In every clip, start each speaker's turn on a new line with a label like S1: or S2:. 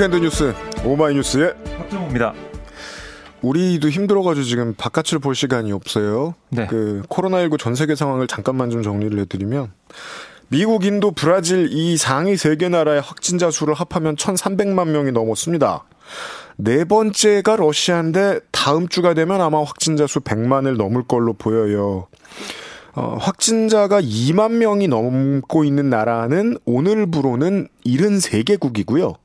S1: weekend 뉴스 오마이뉴스의
S2: 박정호입니다.
S1: 우리도 힘들어가지고 지금 바깥을 볼 시간이 없어요.
S2: 네.
S1: 그 코로나19 전 세계 상황을 잠깐만 좀 정리를 해드리면 미국, 인도, 브라질 이 상위 세 개 나라의 확진자 수를 합하면 1,300만 명이 넘었습니다. 네 번째가 러시아인데 다음 주가 되면 아마 확진자 수 100만을 넘을 걸로 보여요. 어, 확진자가 2만 명이 넘고 있는 나라는 오늘부로는 73개국이고요.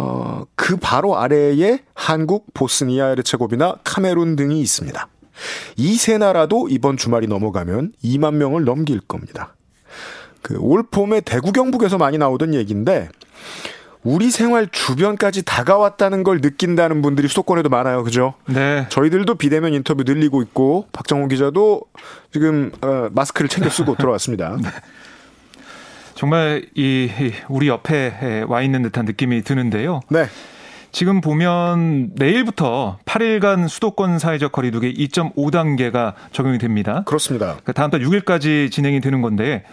S1: 어, 그 바로 아래에 한국, 보스니아 헤르체고비나, 카메룬 등이 있습니다. 이 세 나라도 이번 주말이 넘어가면 2만 명을 넘길 겁니다. 그 올 봄에 대구 경북에서 많이 나오던 얘기인데 우리 생활 주변까지 다가왔다는 걸 느낀다는 분들이 수도권에도 많아요. 그죠?
S2: 네.
S1: 저희들도 비대면 인터뷰 늘리고 있고 박정호 기자도 지금 어, 마스크를 챙겨 쓰고 들어왔습니다.
S2: 정말 이 우리 옆에 와 있는 듯한 느낌이 드는데요.
S1: 네.
S2: 지금 보면 내일부터 8일간 수도권 사회적 거리두기 2.5단계가 적용이 됩니다.
S1: 그렇습니다.
S2: 그러니까 다음 달 6일까지 진행이 되는 건데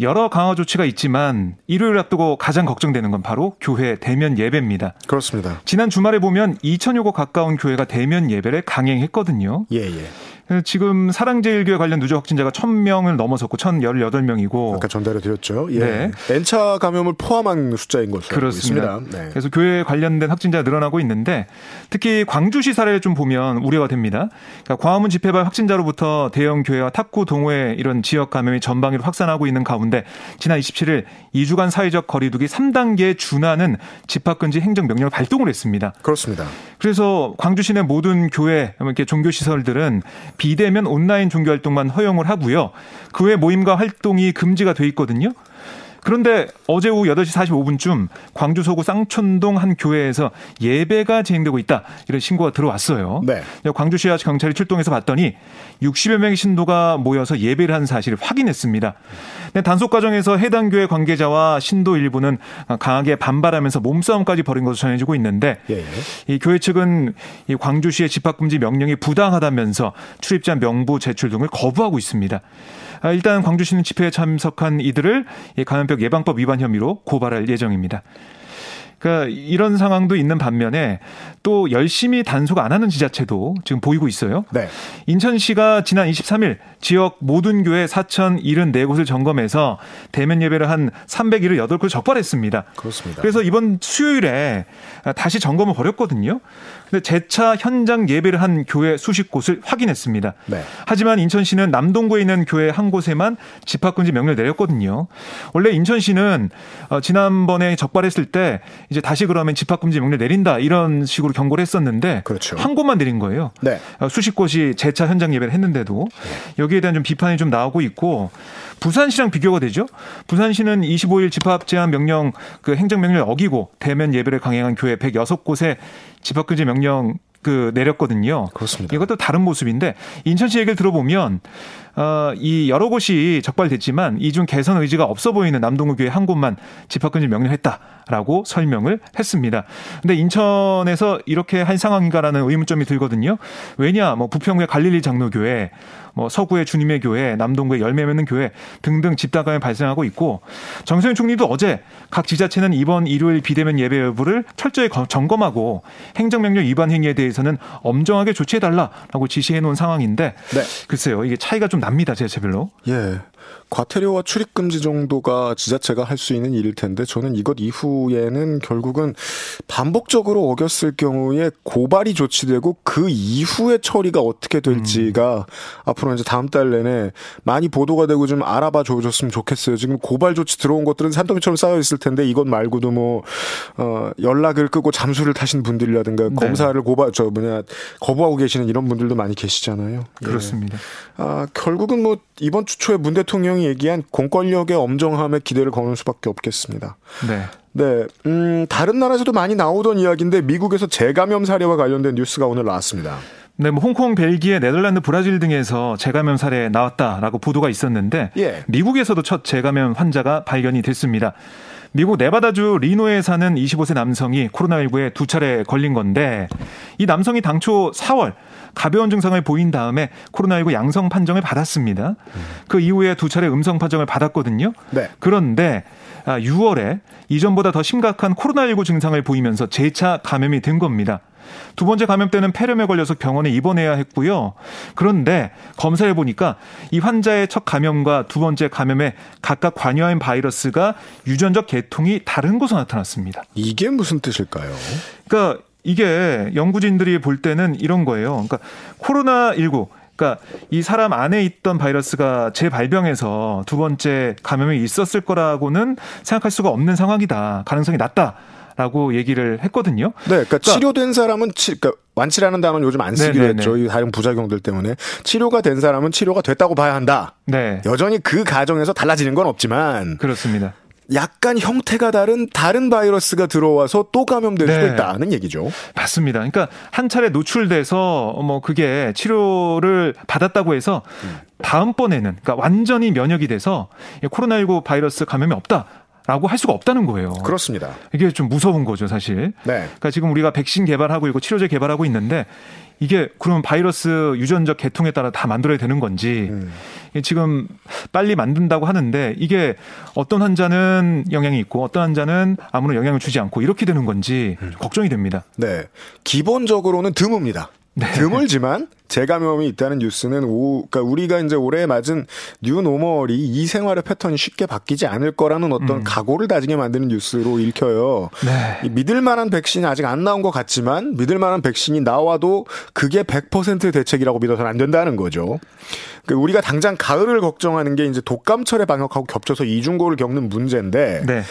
S2: 여러 강화 조치가 있지만 일요일 앞두고 가장 걱정되는 건 바로 교회 대면 예배입니다.
S1: 그렇습니다.
S2: 지난 주말에 보면 2천여 곳 가까운 교회가 대면 예배를 강행했거든요.
S1: 예, 예.
S2: 지금 사랑제일교회 관련 누적 확진자가 1000명을 넘어섰고 1018명이고
S1: 아까 전달해 드렸죠. 예.
S2: 네.
S1: N차 감염을 포함한 숫자인 것으로 그렇습니다. 네.
S2: 그래서 교회 관련된 확진자가 늘어나고 있는데 특히 광주시 사례를 좀 보면 우려가 됩니다. 그러니까 광화문 집회발 확진자로부터 대형 교회와 탁구 동호회 이런 지역 감염이 전방위로 확산하고 있는 가운데 지난 27일 2주간 사회적 거리두기 3단계에 준하는 집합금지 행정명령을 발동을 했습니다.
S1: 그렇습니다.
S2: 그래서 광주시 내 모든 교회, 이렇게 종교 시설들은 비대면 온라인 종교 활동만 허용을 하고요. 그 외 모임과 활동이 금지가 돼 있거든요. 그런데 어제 오후 8시 45분쯤 광주 서구 쌍촌동 한 교회에서 예배가 진행되고 있다. 이런 신고가 들어왔어요.
S1: 네.
S2: 광주시와 경찰이 출동해서 봤더니 60여 명의 신도가 모여서 예배를 한 사실을 확인했습니다. 네, 단속 과정에서 해당 교회 관계자와 신도 일부는 강하게 반발하면서 몸싸움까지 벌인 것으로 전해지고 있는데
S1: 예, 예.
S2: 이 교회 측은 이 광주시의 집합금지 명령이 부당하다면서 출입자 명부 제출 등을 거부하고 있습니다. 아, 일단 광주시는 집회에 참석한 이들을 이 감염병 예방법 위반 혐의로 고발할 예정입니다. 그러니까 이런 상황도 있는 반면에 또 열심히 단속 안 하는 지자체도 지금 보이고 있어요.
S1: 네.
S2: 인천시가 지난 23일 지역 모든 교회 4,074곳을 점검해서 대면 예배를 한 378곳을 적발했습니다.
S1: 그렇습니다.
S2: 그래서 이번 수요일에 다시 점검을 벌였거든요. 근데 재차 현장 예배를 한 교회 수십 곳을 확인했습니다.
S1: 네.
S2: 하지만 인천시는 남동구에 있는 교회 한 곳에만 집합금지 명령을 내렸거든요. 원래 인천시는 어, 지난번에 적발했을 때 이제 다시 그러면 집합금지 명령 내린다 이런 식으로 경고를 했었는데
S1: 그렇죠.
S2: 한 곳만 내린 거예요.
S1: 네.
S2: 어, 수십 곳이 재차 현장 예배를 했는데도 여기에 대한 좀 비판이 좀 나오고 있고 부산시랑 비교가 되죠. 부산시는 25일 집합 제한 명령 그 행정명령을 어기고 대면 예배를 강행한 교회 106곳에 집합금지 명령 그 내렸거든요.
S1: 그렇습니다.
S2: 이것도 다른 모습인데 인천시 얘기를 들어보면 어, 이 여러 곳이 적발됐지만 이 중 개선 의지가 없어 보이는 남동구 교회 한 곳만 집합금지 명령했다라고 설명을 했습니다. 근데 인천에서 이렇게 한 상황인가라는 의문점이 들거든요. 왜냐, 뭐 부평구의 갈릴리 장로교회, 뭐 서구의 주님의 교회, 남동구의 열매 맺는 교회 등등 집단감이 발생하고 있고 정세현 총리도 어제 각 지자체는 이번 일요일 비대면 예배 여부를 철저히 점검하고 행정명령 위반 행위에 대해서는 엄정하게 조치해달라라고 지시해 놓은 상황인데
S1: 네.
S2: 글쎄요 이게 차이가 좀 납니다 지자체별로.
S1: 예. 과태료와 출입 금지 정도가 지자체가 할 수 있는 일일 텐데 저는 이것 이후에는 결국은 반복적으로 어겼을 경우에 고발이 조치되고 그 이후에 처리가 어떻게 될지가 음. 앞으로 이제 다음 달 내내 많이 보도가 되고 좀 알아봐 줘줬으면 좋겠어요. 지금 고발 조치 들어온 것들은 산더미처럼 쌓여 있을 텐데 이것 말고도 뭐 어, 연락을 끄고 잠수를 타신 분들이라든가 네. 검사를 고발 저 뭐냐 거부하고 계시는 이런 분들도 많이 계시잖아요.
S2: 그렇습니다. 예.
S1: 아 결국은 뭐 이번 주 초에 문대 통령이 얘기한 공권력의 엄정함에 기대를 거는 수밖에 없겠습니다.
S2: 네.
S1: 네, 음, 다른 나라에서도 많이 나오던 이야기인데 미국에서 재감염 사례와 관련된 뉴스가 오늘 나왔습니다.
S2: 네, 뭐 홍콩, 벨기에, 네덜란드, 브라질 등에서 재감염 사례 나왔다라고 보도가 있었는데
S1: 예.
S2: 미국에서도 첫 재감염 환자가 발견이 됐습니다. 미국 네바다주 리노에 사는 25세 남성이 코로나19에 두 차례 걸린 건데 이 남성이 당초 4월 가벼운 증상을 보인 다음에 코로나19 양성 판정을 받았습니다. 그 이후에 두 차례 음성 판정을 받았거든요.
S1: 네.
S2: 그런데 6월에 아, 이전보다 더 심각한 코로나19 증상을 보이면서 재차 감염이 된 겁니다. 두 번째 감염 때는 폐렴에 걸려서 병원에 입원해야 했고요. 그런데 검사해 보니까 이 환자의 첫 감염과 두 번째 감염에 각각 관여한 바이러스가 유전적 계통이 다른 것으로 나타났습니다.
S1: 이게 무슨 뜻일까요?
S2: 그러니까 이게 연구진들이 볼 때는 이런 거예요. 그러니까 코로나 19 그러니까 이 사람 안에 있던 바이러스가 재발병해서 두 번째 감염이 있었을 거라고는 생각할 수가 없는 상황이다. 가능성이 낮다. 라고 얘기를 했거든요.
S1: 네, 그러니까, 그러니까 치료된 사람은 치, 그러니까 완치라는 단어는 요즘 안 쓰기로 네네네. 했죠. 이 다른 부작용들 때문에 치료가 된 사람은 치료가 됐다고 봐야 한다. 네. 여전히 그 과정에서 달라지는 건 없지만
S2: 그렇습니다.
S1: 약간 형태가 다른 다른 바이러스가 들어와서 또 감염될 네. 수도 있다는 얘기죠.
S2: 맞습니다. 그러니까 한 차례 노출돼서 뭐 그게 치료를 받았다고 해서 다음번에는 그러니까 완전히 면역이 돼서 코로나19 바이러스 감염이 없다. 라고 할 수가 없다는 거예요.
S1: 그렇습니다.
S2: 이게 좀 무서운 거죠, 사실. 네. 그러니까 지금 우리가 백신 개발하고 있고 치료제 개발하고 있는데 이게 그러면 바이러스 유전적 계통에 따라 다 만들어야 되는 건지 음. 지금 빨리 만든다고 하는데 이게 어떤 환자는 영향이 있고 어떤 환자는 아무런 영향을 주지 않고 이렇게 되는 건지 음. 걱정이 됩니다.
S1: 네. 기본적으로는 드뭅니다. 네. 드물지만 재감염이 있다는 뉴스는 오, 그러니까 우리가 이제 올해 맞은 뉴노멀이 이 생활의 패턴이 쉽게 바뀌지 않을 거라는 어떤 음. 각오를 다지게 만드는 뉴스로 읽혀요. 네. 믿을 만한 백신이 아직 안 나온 것 같지만 믿을 만한 백신이 나와도 그게 100% 대책이라고 믿어서는 안 된다는 거죠. 그러니까 우리가 당장 가을을 걱정하는 게 이제 독감철의 방역하고 겹쳐서 이중고를 겪는 문제인데 네.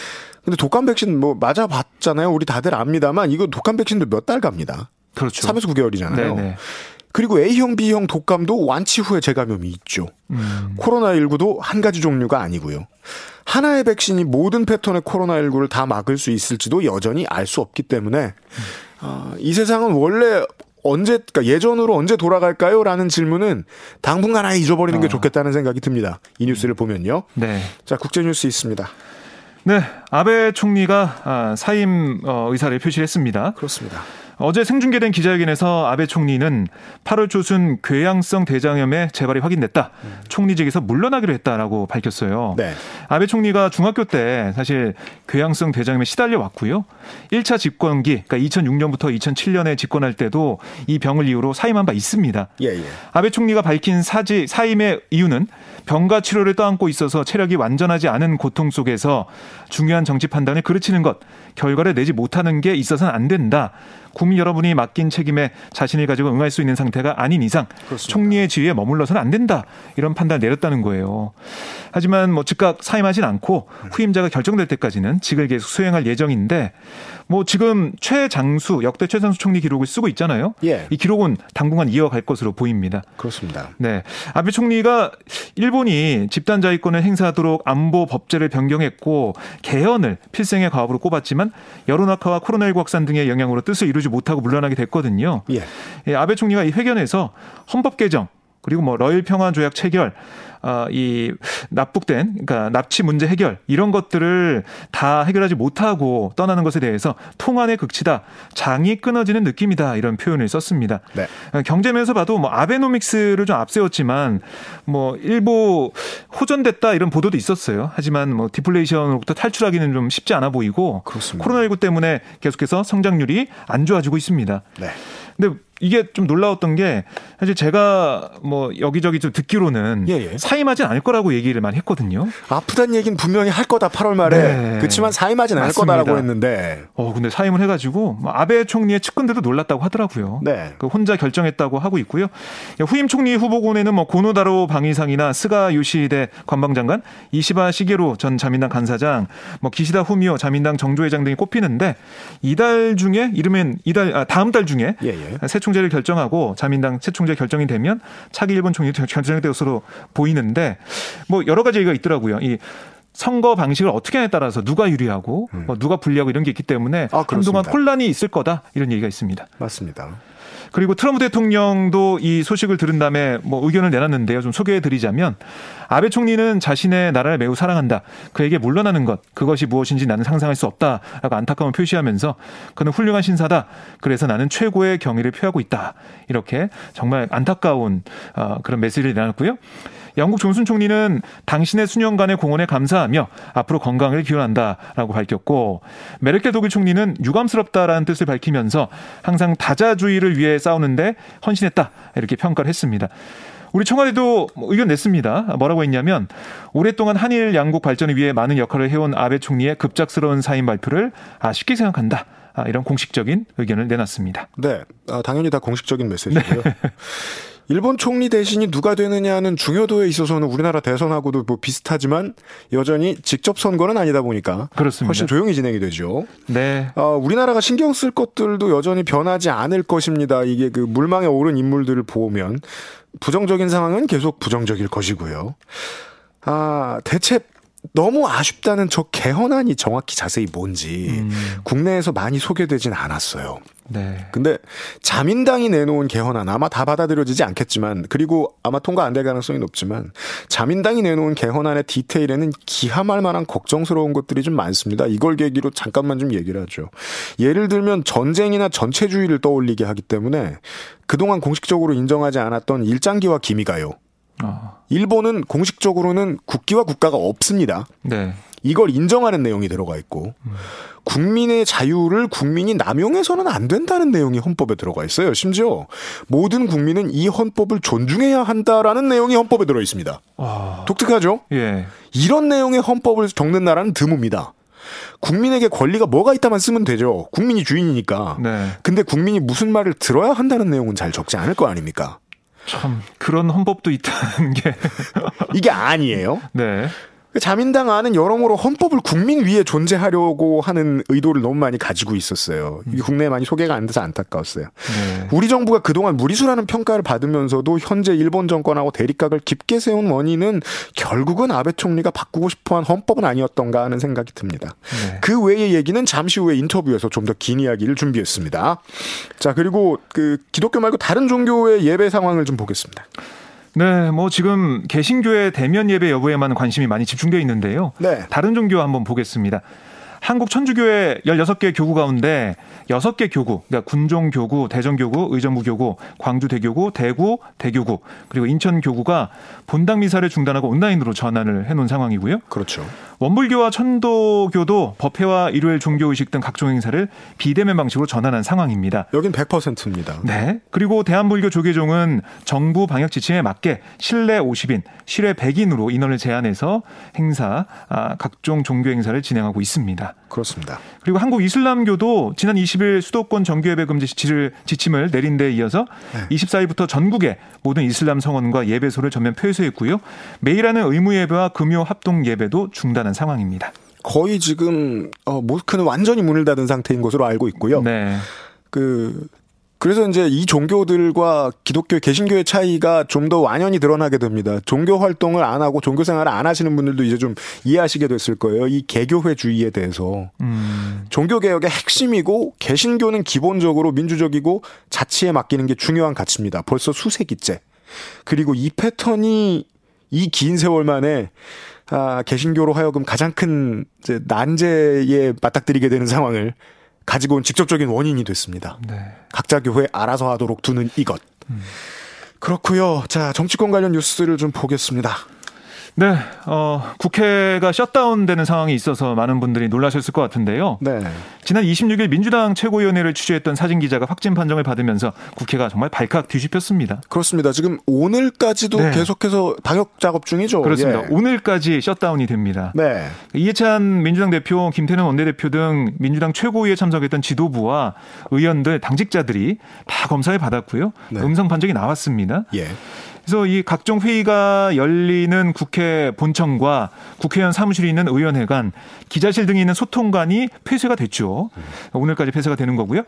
S1: 근데 독감 백신 뭐 맞아봤잖아요. 우리 다들 압니다만 이거 독감 백신도 몇 달 갑니다.
S2: 그렇죠.
S1: 3에서 9개월이잖아요. 네네. 그리고 A형, B형 독감도 완치 후에 재감염이 있죠. 음. 코로나19도 한 가지 종류가 아니고요. 하나의 백신이 모든 패턴의 코로나19를 다 막을 수 있을지도 여전히 알 수 없기 때문에 음. 어, 이 세상은 원래 언제 그러니까 예전으로 언제 돌아갈까요? 라는 질문은 당분간 아예 잊어버리는 게 어. 좋겠다는 생각이 듭니다. 이 뉴스를 보면요. 네. 자, 국제 뉴스 있습니다.
S2: 네, 아베 총리가 아, 사임 어, 의사를 표시했습니다.
S1: 그렇습니다.
S2: 어제 생중계된 기자회견에서 아베 총리는 8월 초순 궤양성 대장염의 재발이 확인됐다. 음. 총리직에서 물러나기로 했다라고 밝혔어요. 네. 아베 총리가 중학교 때 사실 궤양성 대장염에 시달려 왔고요. 1차 집권기, 그러니까 2006년부터 2007년에 집권할 때도 이 병을 이유로 사임한 바 있습니다. 예, 예. 아베 총리가 밝힌 사지 사임의 이유는 병과 치료를 떠안고 있어서 체력이 완전하지 않은 고통 속에서 중요한 정치 판단을 그르치는 것, 결과를 내지 못하는 게 있어서는 안 된다. 국민 여러분이 맡긴 책임에 자신을 가지고 응할 수 있는 상태가 아닌 이상 그렇습니다. 총리의 지위에 머물러서는 안 된다. 이런 판단을 내렸다는 거예요. 하지만 뭐 즉각 사임하진 않고 후임자가 결정될 때까지는 직을 계속 수행할 예정인데 뭐 지금 최장수 역대 최장수 총리 기록을 쓰고 있잖아요. 예. 이 기록은 당분간 이어갈 것으로 보입니다.
S1: 그렇습니다.
S2: 네. 아베 총리가 일본이 집단 자위권을 행사하도록 안보 법제를 변경했고 개헌을 필생의 과업으로 꼽았지만 여론 악화와 코로나19 확산 등의 영향으로 뜻을 이루지 못하고 물러나게 됐거든요. 예. 예 아베 총리가 이 회견에서 헌법 개정 그리고 뭐 러일 평화 조약 체결 어, 이 납북된 그러니까 납치 문제 해결 이런 것들을 다 해결하지 못하고 떠나는 것에 대해서 통안의 극치다 장이 끊어지는 느낌이다 이런 표현을 썼습니다. 네. 어, 경제면에서 봐도 뭐 아베노믹스를 좀 앞세웠지만 뭐 일부 호전됐다 이런 보도도 있었어요. 하지만 뭐 디플레이션으로부터 탈출하기는 좀 쉽지 않아 보이고 그렇습니다. 코로나19 때문에 계속해서 성장률이 안 좋아지고 있습니다. 네. 근데 이게 좀 놀라웠던 게 사실 제가 뭐 여기저기 좀 듣기로는 예, 예. 사임하진 않을 거라고 얘기를 많이 했거든요.
S1: 아프다는 얘기는 분명히 할 거다 8월 말에. 네. 그렇지만 사임하진 않을 거다라고 했는데.
S2: 어 근데 사임을 해가지고 뭐 아베 총리의 측근들도 놀랐다고 하더라고요. 네. 그 혼자 결정했다고 하고 있고요. 후임 총리 후보군에는 뭐 고노다로 방위상이나 스가 요시대 관방장관, 이시바 시게로 전 자민당 간사장, 뭐 기시다 후미오 자민당 정조회장 등이 꼽히는데 이달 중에 이르면 이달 아, 다음 달 중에 예, 예. 새총 재를 결정하고 자민당 새 총재 결정이 되면 차기 일본 총리 결정될 것으로 보이는데 뭐 여러 가지 얘기가 있더라고요. 이 선거 방식을 어떻게 하냐에 따라서 누가 유리하고 음. 뭐 누가 불리하고 이런 게 있기 때문에 아, 한동안 혼란이 있을 거다 이런 얘기가 있습니다.
S1: 맞습니다.
S2: 그리고 트럼프 대통령도 이 소식을 들은 다음에 뭐 의견을 내놨는데요. 좀 소개해 드리자면 아베 총리는 자신의 나라를 매우 사랑한다. 그에게 물러나는 것 그것이 무엇인지 나는 상상할 수 없다라고 안타까움을 표시하면서 그는 훌륭한 신사다. 그래서 나는 최고의 경의를 표하고 있다. 이렇게 정말 안타까운 어, 그런 메시지를 내놨고요. 영국 존슨 총리는 당신의 수년간의 공헌에 감사하며 앞으로 건강을 기원한다라고 밝혔고 메르켈 독일 총리는 유감스럽다라는 뜻을 밝히면서 항상 다자주의를 위해 싸우는데 헌신했다 이렇게 평가를 했습니다. 우리 청와대도 의견 냈습니다. 뭐라고 했냐면 오랫동안 한일 양국 발전을 위해 많은 역할을 해온 아베 총리의 급작스러운 사임 발표를 아쉽게 생각한다. 아, 이런 공식적인 의견을 내놨습니다.
S1: 네, 아, 당연히 다 공식적인 메시지고요. 네. 일본 총리 대신이 누가 되느냐는 중요도에 있어서는 우리나라 대선하고도 뭐 비슷하지만 여전히 직접 선거는 아니다 보니까 그렇습니다. 훨씬 조용히 진행이 되죠. 네. 아, 우리나라가 신경 쓸 것들도 여전히 변하지 않을 것입니다. 이게 그 물망에 오른 인물들을 보면 부정적인 상황은 계속 부정적일 것이고요. 아, 대체 너무 아쉽다는 저 개헌안이 정확히 자세히 뭔지 음. 국내에서 많이 소개되진 않았어요. 네. 근데 자민당이 내놓은 개헌안 아마 다 받아들여지지 않겠지만 그리고 아마 통과 안 될 가능성이 높지만 자민당이 내놓은 개헌안의 디테일에는 기함할 만한 걱정스러운 것들이 좀 많습니다. 이걸 계기로 잠깐만 좀 얘기를 하죠. 예를 들면 전쟁이나 전체주의를 떠올리게 하기 때문에 그동안 공식적으로 인정하지 않았던 일장기와 기미가요. 어. 일본은 공식적으로는 국기와 국가가 없습니다. 네. 이걸 인정하는 내용이 들어가 있고 음. 국민의 자유를 국민이 남용해서는 안 된다는 내용이 헌법에 들어가 있어요. 심지어 모든 국민은 이 헌법을 존중해야 한다라는 내용이 헌법에 들어 있습니다. 아... 독특하죠? 예. 이런 내용의 헌법을 적는 나라는 드뭅니다. 국민에게 권리가 뭐가 있다만 쓰면 되죠. 국민이 주인이니까. 네. 근데 국민이 무슨 말을 들어야 한다는 내용은 잘 적지 않을 거 아닙니까?
S2: 참 그런 헌법도 있다는 게
S1: 이게 아니에요. 네. 그 자민당 안은 여러모로 헌법을 국민 위에 존재하려고 하는 의도를 너무 많이 가지고 있었어요. 이게 국내에 많이 소개가 안 돼서 안타까웠어요. 네. 우리 정부가 그동안 무리수라는 평가를 받으면서도 현재 일본 정권하고 대립각을 깊게 세운 원인은 결국은 아베 총리가 바꾸고 싶어한 헌법은 아니었던가 하는 생각이 듭니다. 네. 그 외의 얘기는 잠시 후에 인터뷰에서 좀 더 긴 이야기를 준비했습니다. 자 그리고 그 기독교 말고 다른 종교의 예배 상황을 좀 보겠습니다.
S2: 네, 뭐 지금 개신교의 대면 예배 여부에만 관심이 많이 집중되어 있는데요. 네. 다른 종교 한번 보겠습니다. 한국 천주교회 16개 교구 가운데 6개 교구, 그러니까 군종 교구, 대전 교구, 의정부 교구, 광주 대교구, 대구 대교구, 그리고 인천 교구가 본당 미사를 중단하고 온라인으로 전환을 해 놓은 상황이고요.
S1: 그렇죠.
S2: 원불교와 천도교도 법회와 일요일 종교의식 등 각종 행사를 비대면 방식으로 전환한 상황입니다.
S1: 여긴 100%입니다.
S2: 네. 그리고 대한불교 조계종은 정부 방역 지침에 맞게 실내 50인, 실외 100인으로 인원을 제한해서 행사, 아, 각종 종교 행사를 진행하고 있습니다.
S1: 그렇습니다.
S2: 그리고 한국 이슬람교도 지난 20일 수도권 정규예배 금지 지를, 지침을 내린 데 이어서 네. 24일부터 전국의 모든 이슬람 성원과 예배소를 전면 폐쇄했고요. 매일 하는 의무 예배와 금요 합동 예배도 중단한 상황입니다.
S1: 거의 지금 어, 모스크는 완전히 문을 닫은 상태인 것으로 알고 있고요. 네. 그 그래서 이제 이 종교들과 기독교 개신교의 차이가 좀 더 완연히 드러나게 됩니다. 종교 활동을 안 하고 종교 생활을 안 하시는 분들도 이제 좀 이해하시게 됐을 거예요. 이 개교회주의에 대해서. 음. 종교 개혁의 핵심이고 개신교는 기본적으로 민주적이고 자치에 맡기는 게 중요한 가치입니다. 벌써 수세기째. 그리고 이 패턴이 이 긴 세월 만에 아, 개신교로 하여금 가장 큰 이제 난제에 맞닥뜨리게 되는 상황을 가지고 온 직접적인 원인이 됐습니다. 네. 각자 교회 알아서 하도록 두는 이것. 음. 그렇고요. 자, 정치권 관련 뉴스를 좀 보겠습니다.
S2: 네, 어, 국회가 셧다운되는 상황이 있어서 많은 분들이 놀라셨을 것 같은데요. 네. 지난 26일 민주당 최고위원회를 취재했던 사진 기자가 확진 판정을 받으면서 국회가 정말 발칵 뒤집혔습니다.
S1: 그렇습니다. 지금 오늘까지도 네. 계속해서 방역 작업 중이죠.
S2: 그렇습니다. 예. 오늘까지 셧다운이 됩니다. 네. 이해찬 민주당 대표, 김태년 원내대표 등 민주당 최고위에 참석했던 지도부와 의원들, 당직자들이 다 검사를 받았고요. 네. 음성 판정이 나왔습니다. 예. 그래서 이 각종 회의가 열리는 국회 본청과 국회의원 사무실이 있는 의원회관, 기자실 등이 있는 소통관이 폐쇄가 됐죠. 오늘까지 폐쇄가 되는 거고요.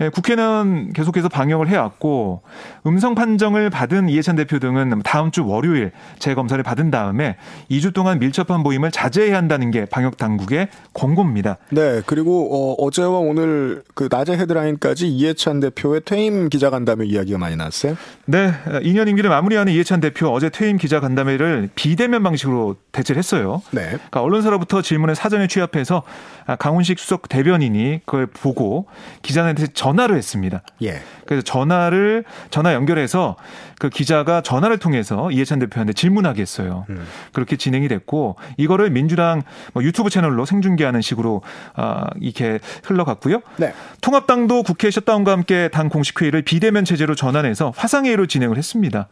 S2: 예, 국회는 계속해서 방역을 해왔고 음성 판정을 받은 이해찬 대표 등은 다음 주 월요일 재검사를 받은 다음에 2주 동안 밀접한 모임을 자제해야 한다는 게 방역 당국의 권고입니다.
S1: 네, 그리고 어, 제와 오늘 그 낮에 헤드라인까지 이해찬 대표의 퇴임 기자간담회 이야기가 많이 나왔어요.
S2: 네, 2년 임기를 마무리하는 이해찬 대표 어제 퇴임 기자간담회를 비대면 방식으로 대체를 했어요. 네. 그러니까 언론사로부터 질문을 사전에 취합해서 강훈식 수석 대변인이 그걸 보고 기자한테 전 화를 했습니다.
S1: 예.
S2: 그래서 전화를 전화 연결해서 그 기자가 전화를 통해서 이해찬 대표한테 질문하게 했어요. 음. 그렇게 진행이 됐고 이거를 민주당 뭐 유튜브 채널로 생중계하는 식으로 아 이렇게 흘러갔고요. 네. 통합당도 국회 셧다운과 함께 당 공식 회의를 비대면 체제로 전환해서 화상회의로 진행을 했습니다.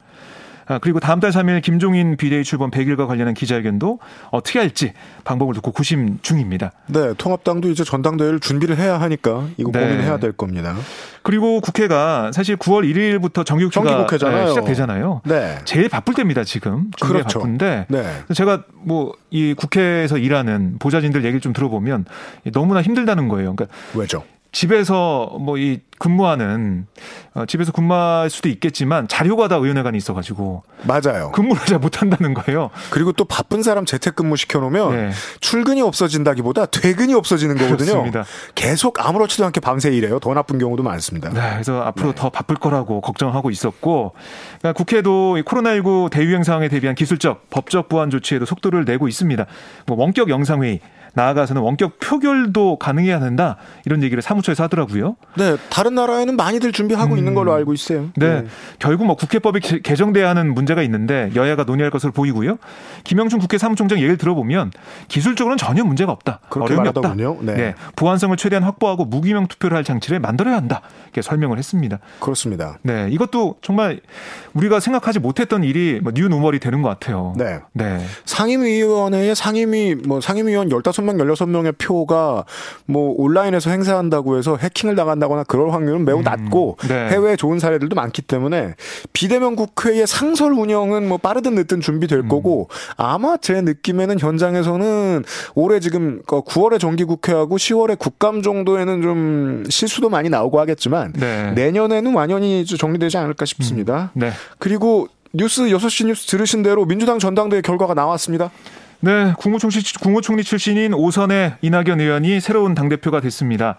S2: 아, 그리고 다음 달 3일 김종인 비대위 출범 100일과 관련한 기자회견도 어떻게 할지 방법을 듣고 구심 중입니다.
S1: 네, 통합당도 이제 전당대회를 준비를 해야 하니까 이거 네. 고민해야 될 겁니다.
S2: 그리고 국회가 사실 9월 1일부터 정기국회가
S1: 네,
S2: 시작되잖아요. 네. 제일 바쁠 때입니다, 지금. 그렇죠. 바쁜데 네. 제가 뭐 이 국회에서 일하는 보좌진들 얘기를 좀 들어보면 너무나 힘들다는 거예요. 그러니까
S1: 왜죠?
S2: 집에서 뭐 이 근무하는 어, 집에서 근무할 수도 있겠지만 자료가 다 의원회관이 있어가지고
S1: 맞아요.
S2: 근무를 잘 못한다는 거예요.
S1: 그리고 또 바쁜 사람 재택근무 시켜놓으면 네. 출근이 없어진다기보다 퇴근이 없어지는 거거든요.
S2: 그렇습니다.
S1: 계속 아무렇지도 않게 밤새 일해요. 더 나쁜 경우도 많습니다.
S2: 네, 그래서 앞으로 네. 더 바쁠 거라고 걱정하고 있었고 그러니까 국회도 코로나19 대유행 상황에 대비한 기술적, 법적 보완 조치에도 속도를 내고 있습니다. 뭐 원격 영상회의 나아가서는 원격 표결도 가능해야 된다 이런 얘기를 사무처에서 하더라고요.
S1: 네, 다른 나라에는 많이들 준비하고 음. 있는 걸로 알고 있어요.
S2: 네, 네. 결국 뭐 국회법이 개정돼야 하는 문제가 있는데 여야가 논의할 것으로 보이고요. 김영춘 국회 사무총장 얘기를 들어보면 기술적으로는 전혀 문제가 없다. 어려움이 없다. 네. 네. 보안성을 최대한 확보하고 무기명 투표를 할 장치를 만들어야 한다. 이렇게 설명을 했습니다.
S1: 그렇습니다.
S2: 네, 이것도 정말 우리가 생각하지 못했던 일이 뭐 뉴노멀이 되는 것 같아요.
S1: 네. 네. 상임위원회에 상임위 뭐 상임위원 15 16명, 16명의 표가 뭐 온라인에서 행사한다고 해서 해킹을 당한다거나 그럴 확률은 매우 음, 낮고 네. 해외에 좋은 사례들도 많기 때문에 비대면 국회의 상설 운영은 뭐 빠르든 늦든 준비될 음. 거고 아마 제 느낌에는 현장에서는 올해 지금 9월에 그 정기국회하고 10월에 국감 정도에는 좀 실수도 많이 나오고 하겠지만 네. 내년에는 완연히 정리되지 않을까 싶습니다.
S2: 음. 네.
S1: 그리고 뉴스 6시 뉴스 들으신 대로 민주당 전당대회 결과가 나왔습니다.
S2: 네, 국무총리, 국무총리 출신인 오선의 이낙연 의원이 새로운 당대표가 됐습니다.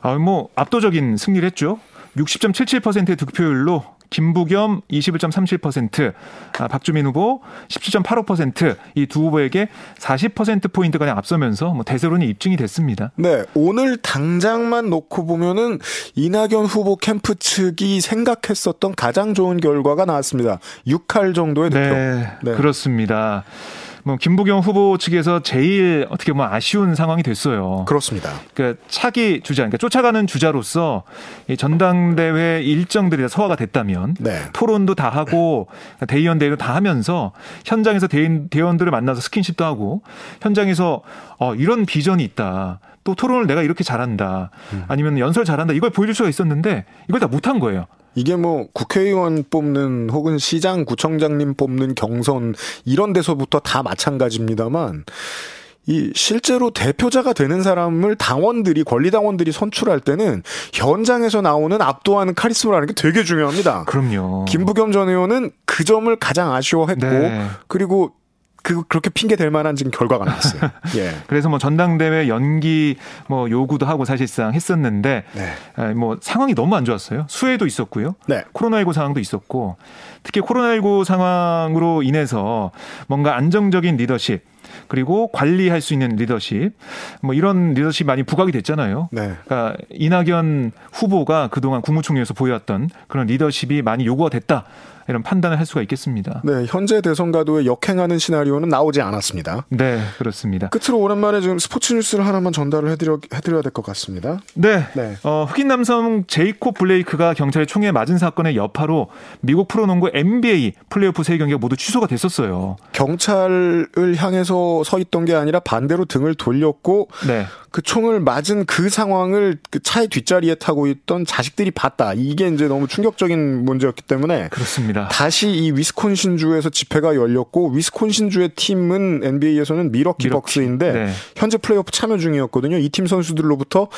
S2: 아, 뭐, 압도적인 승리를 했죠. 60.77%의 득표율로 김부겸 21.37%, 아, 박주민 후보 17.85%이 두 후보에게 40%포인트 가량 앞서면서 뭐 대세론이 입증이 됐습니다.
S1: 네, 오늘 당장만 놓고 보면은 이낙연 후보 캠프 측이 생각했었던 가장 좋은 결과가 나왔습니다. 6할 정도의 득표.
S2: 네, 네. 그렇습니다. 뭐 김부경 후보 측에서 제일 어떻게 보면 아쉬운 상황이 됐어요.
S1: 그렇습니다.
S2: 그러니까 차기 주자, 그러니까 쫓아가는 주자로서 이 전당대회 일정들이 다 소화가 됐다면 네. 토론도 다 하고 대의원 대회도 다 하면서 현장에서 대인, 대원들을 만나서 스킨십도 하고 현장에서 어, 이런 비전이 있다. 또 토론을 내가 이렇게 잘한다. 음. 아니면 연설 잘한다. 이걸 보여줄 수가 있었는데 이걸 다 못한 거예요.
S1: 이게 뭐 국회의원 뽑는 혹은 시장 구청장님 뽑는 경선 이런 데서부터 다 마찬가지입니다만 이 실제로 대표자가 되는 사람을 당원들이 권리당원들이 선출할 때는 현장에서 나오는 압도하는 카리스마라는 게 되게 중요합니다.
S2: 그럼요.
S1: 김부겸 전 의원은 그 점을 가장 아쉬워했고 네. 그리고 그 그렇게 핑계 될 만한 지금 결과가 나왔어요. 예.
S2: 그래서 뭐 전당대회 연기 뭐 요구도 하고 사실상 했었는데 네. 뭐 상황이 너무 안 좋았어요. 수해도 있었고요. 네. 코로나19 상황도 있었고 특히 코로나19 상황으로 인해서 뭔가 안정적인 리더십 그리고 관리할 수 있는 리더십 뭐 이런 리더십 많이 부각이 됐잖아요. 네. 그러니까 이낙연 후보가 그동안 국무총리에서 보여왔던 그런 리더십이 많이 요구가 됐다. 이런 판단을 할 수가 있겠습니다.
S1: 네, 현재 대선과도에 역행하는 시나리오는 나오지 않았습니다.
S2: 네, 그렇습니다.
S1: 끝으로 오랜만에 지금 스포츠 뉴스를 하나만 전달을 해드려, 해드려야 될 것 같습니다.
S2: 네. 네. 어, 흑인 남성 제이콥 블레이크가 경찰의 총에 맞은 사건의 여파로 미국 프로농구 NBA 플레이오프 세 경기가 모두 취소가 됐었어요.
S1: 경찰을 향해서 서 있던 게 아니라 반대로 등을 돌렸고 네. 그 총을 맞은 그 상황을 그 차의 뒷자리에 타고 있던 자식들이 봤다. 이게 이제 너무 충격적인 문제였기 때문에
S2: 그렇습니다.
S1: 다시 이 위스콘신주에서 집회가 열렸고 위스콘신주의 팀은 NBA에서는 밀워키, 밀워키. 벅스인데 네. 현재 플레이오프 참여 중이었거든요. 이 팀 선수들로부터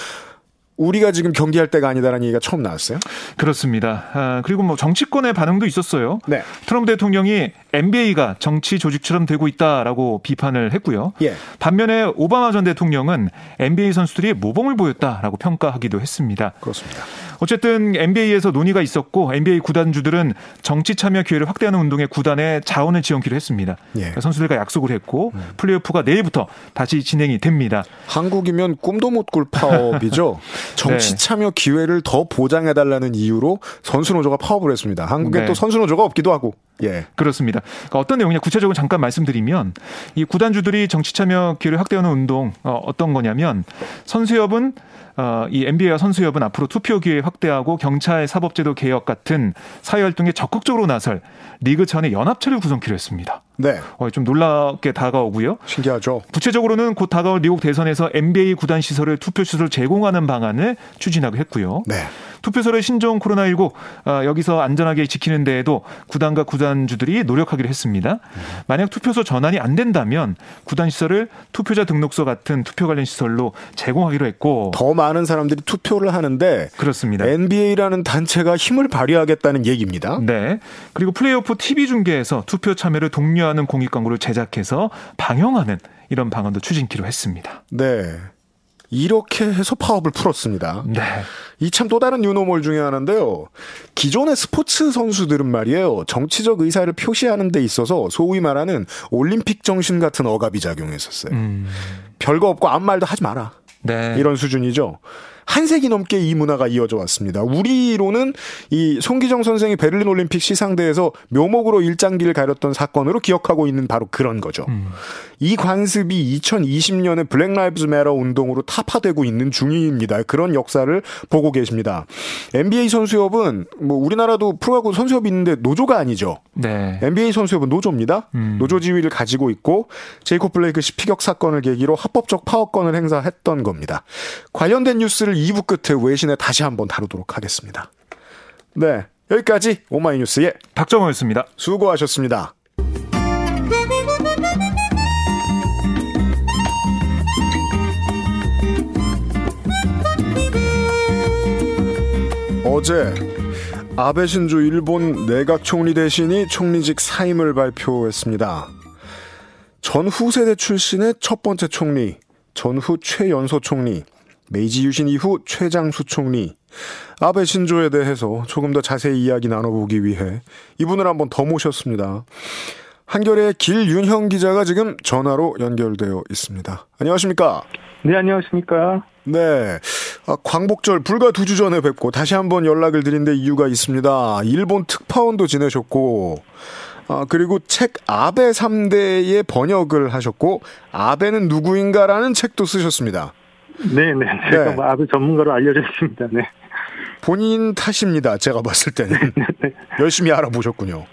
S1: 우리가 지금 경기할 때가 아니다라는 얘기가 처음 나왔어요.
S2: 그렇습니다. 아, 그리고 뭐 정치권의 반응도 있었어요. 네. 트럼프 대통령이 NBA가 정치 조직처럼 되고 있다라고 비판을 했고요. 예. 반면에 오바마 전 대통령은 NBA 선수들이 모범을 보였다라고 평가하기도 했습니다.
S1: 그렇습니다.
S2: 어쨌든 NBA에서 논의가 있었고 NBA 구단주들은 정치 참여 기회를 확대하는 운동에 구단에 자원을 지원키로 했습니다. 예. 선수들과 약속을 했고 음. 플레이오프가 내일부터 다시 진행이 됩니다.
S1: 한국이면 꿈도 못 꿀 파업이죠. 정치 네. 참여 기회를 더 보장해 달라는 이유로 선수 노조가 파업을 했습니다. 한국에 네. 또 선수 노조가 없기도 하고.
S2: 예. 그렇습니다. 그러니까 어떤 내용이냐 구체적으로 잠깐 말씀드리면 이 구단주들이 정치 참여 기회를 확대하는 운동 어, 어떤 거냐면 선수협은 어, 이 NBA와 선수협은 앞으로 투표 기회 확대하고 경찰 사법제도 개혁 같은 사회 활동에 적극적으로 나설 리그 차원의 연합체를 구성키로 했습니다.
S1: 네.
S2: 어, 좀 놀랍게 다가오고요.
S1: 신기하죠.
S2: 구체적으로는 곧 다가올 미국 대선에서 NBA 구단 시설을 투표 시설 제공하는 방안을 추진하고 했고요.
S1: 네.
S2: 투표소의 신종 코로나19 어, 여기서 안전하게 지키는 데에도 구단과 구단주들이 노력하기로 했습니다. 만약 투표소 전환이 안 된다면 구단 시설을 투표자 등록소 같은 투표 관련 시설로 제공하기로 했고
S1: 더 많은 사람들이 투표를 하는데
S2: 그렇습니다.
S1: NBA라는 단체가 힘을 발휘하겠다는 얘기입니다.
S2: 네. 그리고 플레이오프 TV 중계에서 투표 참여를 독려 하는 공익 광고를 제작해서 방영하는 이런 방안도 추진키로 했습니다.
S1: 네. 이렇게 해서 파업을 풀었습니다.
S2: 네.
S1: 이 참 또 다른 유노몰 중에 하나인데요. 기존의 스포츠 선수들은 말이에요. 정치적 의사를 표시하는 데 있어서 소위 말하는 올림픽 정신 같은 억압이 작용했었어요. 음. 별거 없고 아무 말도 하지 마라.
S2: 네.
S1: 이런 수준이죠. 한 세기 넘게 이 문화가 이어져 왔습니다. 우리로는 이 손기정 선생이 베를린 올림픽 시상대에서 묘목으로 일장기를 가렸던 사건으로 기억하고 있는 바로 그런 거죠. 음. 이 관습이 2020년에 Black Lives Matter 운동으로 타파되고 있는 중입니다. 그런 역사를 보고 계십니다. NBA 선수협은 뭐 우리나라도 프로야구 선수협이 있는데 노조가 아니죠.
S2: 네.
S1: NBA 선수협은 노조입니다. 음. 노조 지위를 가지고 있고 제이콥 블레이크 시피격 사건을 계기로 합법적 파업권을 행사했던 겁니다. 관련된 뉴스를 2부 끝에 외신에 다시 한번 다루도록 하겠습니다. 네. 여기까지 오마이뉴스의
S2: 박정호였습니다.
S1: 수고하셨습니다. 어제 아베 신조 일본 내각 총리 대신이 총리직 사임을 발표했습니다. 전후 세대 출신의 첫 번째 총리, 전후 최연소 총리, 메이지 유신 이후 최장수 총리, 아베 신조에 대해서 조금 더 자세히 이야기 나눠보기 위해 이분을 한번 더 모셨습니다. 한결의 길윤형 기자가 지금 전화로 연결되어 있습니다. 안녕하십니까?
S3: 네, 안녕하십니까?
S1: 네. 아, 광복절 불과 두 주 전에 뵙고 다시 한번 연락을 드린 데 이유가 있습니다. 일본 특파원도 지내셨고, 아, 그리고 책 아베 3대의 번역을 하셨고, 아베는 누구인가라는 책도 쓰셨습니다.
S3: 네네. 네. 제가 네. 뭐 아베 전문가로 알려졌습니다. 네.
S1: 본인 탓입니다. 제가 봤을 때는 열심히 알아보셨군요.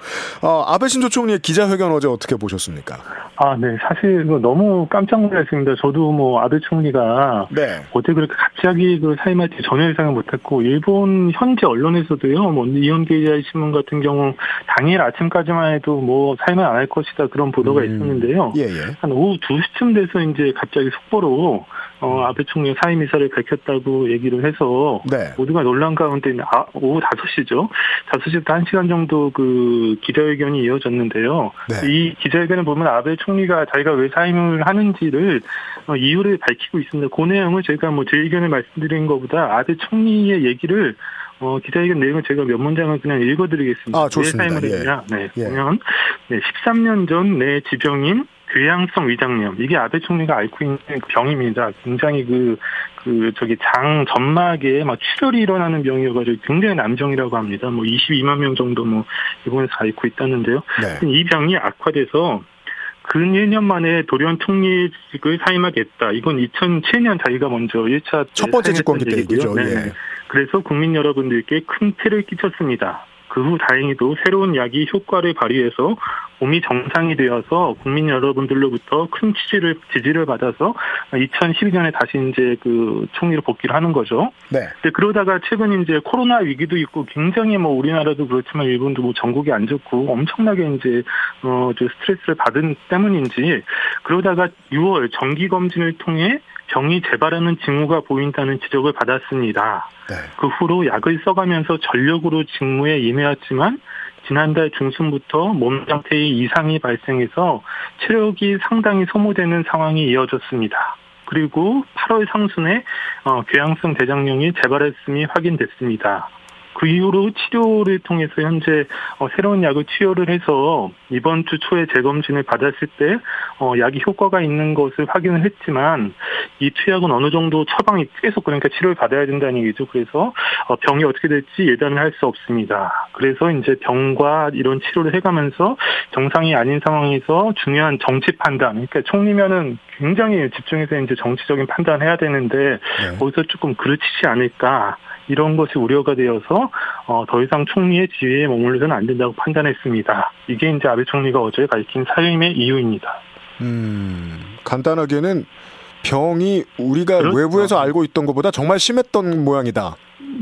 S1: 어, 아베 신조 총리의 기자회견 어제 어떻게 보셨습니까?
S3: 아, 네, 사실 뭐 너무 깜짝 놀랐습니다. 저도 뭐 아베 총리가 네. 어제 그렇게 갑자기 그 사임할지 전혀 예상을 못했고 일본 현지 언론에서도요, 뭐 이현계 신문 같은 경우 당일 아침까지만 해도 뭐 사임을 안 할 것이다 그런 보도가 음, 있었는데요.
S1: 예, 예.
S3: 한 오후 2시쯤 돼서 이제 갑자기 속보로 어, 아베 총리 사임 의사를 밝혔다고 얘기를 해서
S1: 네.
S3: 모두가 놀란 가운데 아, 오후 5시죠. 5시부터 1시간 정도 그 기자회견이 이어졌는데요.
S1: 네.
S3: 이 기자회견을 보면 아베 총리가 자기가 왜 사임을 하는지를 어, 이유를 밝히고 있습니다. 그 내용을 제가 뭐 제 의견을 말씀드린 것보다 아베 총리의 얘기를 어, 기자회견 내용을 제가 몇 문장을 그냥 읽어드리겠습니다.
S1: 아, 좋습니다.
S3: 왜 사임을 예. 했냐. 네. 예. 보면, 네, 13년 전 내 지병인 궤양성 위장염 이게 아베 총리가 앓고 있는 그 병입니다. 굉장히 그, 그, 저기 장 점막에 막 출혈이 일어나는 병이어가지고 굉장히 남정이라고 합니다. 뭐 22만 명 정도 뭐 일본에서 앓고 있다는데요.
S1: 네.
S3: 이 병이 악화돼서 근 1년 만에 도련 총리직을 사임하겠다. 이건 2007년 자기가 먼저 1차
S1: 첫 번째 집권기 때 얘기죠. 네. 예.
S3: 그래서 국민 여러분들께 큰 피를 끼쳤습니다. 그 후 다행히도 새로운 약이 효과를 발휘해서 몸이 정상이 되어서 국민 여러분들로부터 큰 지지를 지지를 받아서 2012년에 다시 이제 그 총리로 복귀를 하는 거죠.
S1: 네.
S3: 근데 그러다가 최근 이제 코로나 위기도 있고 굉장히 뭐 우리나라도 그렇지만 일본도 뭐 전국이 안 좋고 엄청나게 이제 어저 스트레스를 받은 때문인지 그러다가 6월 정기 검진을 통해 병이 재발하는 징후가 보인다는 지적을 받았습니다.
S1: 네.
S3: 그 후로 약을 써가면서 전력으로 직무에 임해왔지만 지난달 중순부터 몸 상태에 이상이 발생해서 체력이 상당히 소모되는 상황이 이어졌습니다. 그리고 8월 상순에 어, 궤양성 대장염이 재발했음이 확인됐습니다. 그 이후로 치료를 통해서 현재 어, 새로운 약을 투여를 해서 이번 주 초에 재검진을 받았을 때 어, 약이 효과가 있는 것을 확인을 했지만 이 투약은 어느 정도 처방이 계속 그러니까 치료를 받아야 된다는 얘기죠. 그래서 어, 병이 어떻게 될지 예단을 할 수 없습니다. 그래서 이제 병과 이런 치료를 해가면서 정상이 아닌 상황에서 중요한 정치 판단, 그러니까 총리면은 굉장히 집중해서 이제 정치적인 판단해야 되는데 네. 거기서 조금 그르치지 않을까. 이런 것이 우려가 되어서 어, 더 이상 총리의 지위에 머물러서는 안 된다고 판단했습니다. 이게 이제 아베 총리가 어제 밝힌 사임의 이유입니다.
S1: 음, 간단하게는 병이 우리가 그렇죠. 외부에서 알고 있던 것보다 정말 심했던 모양이다.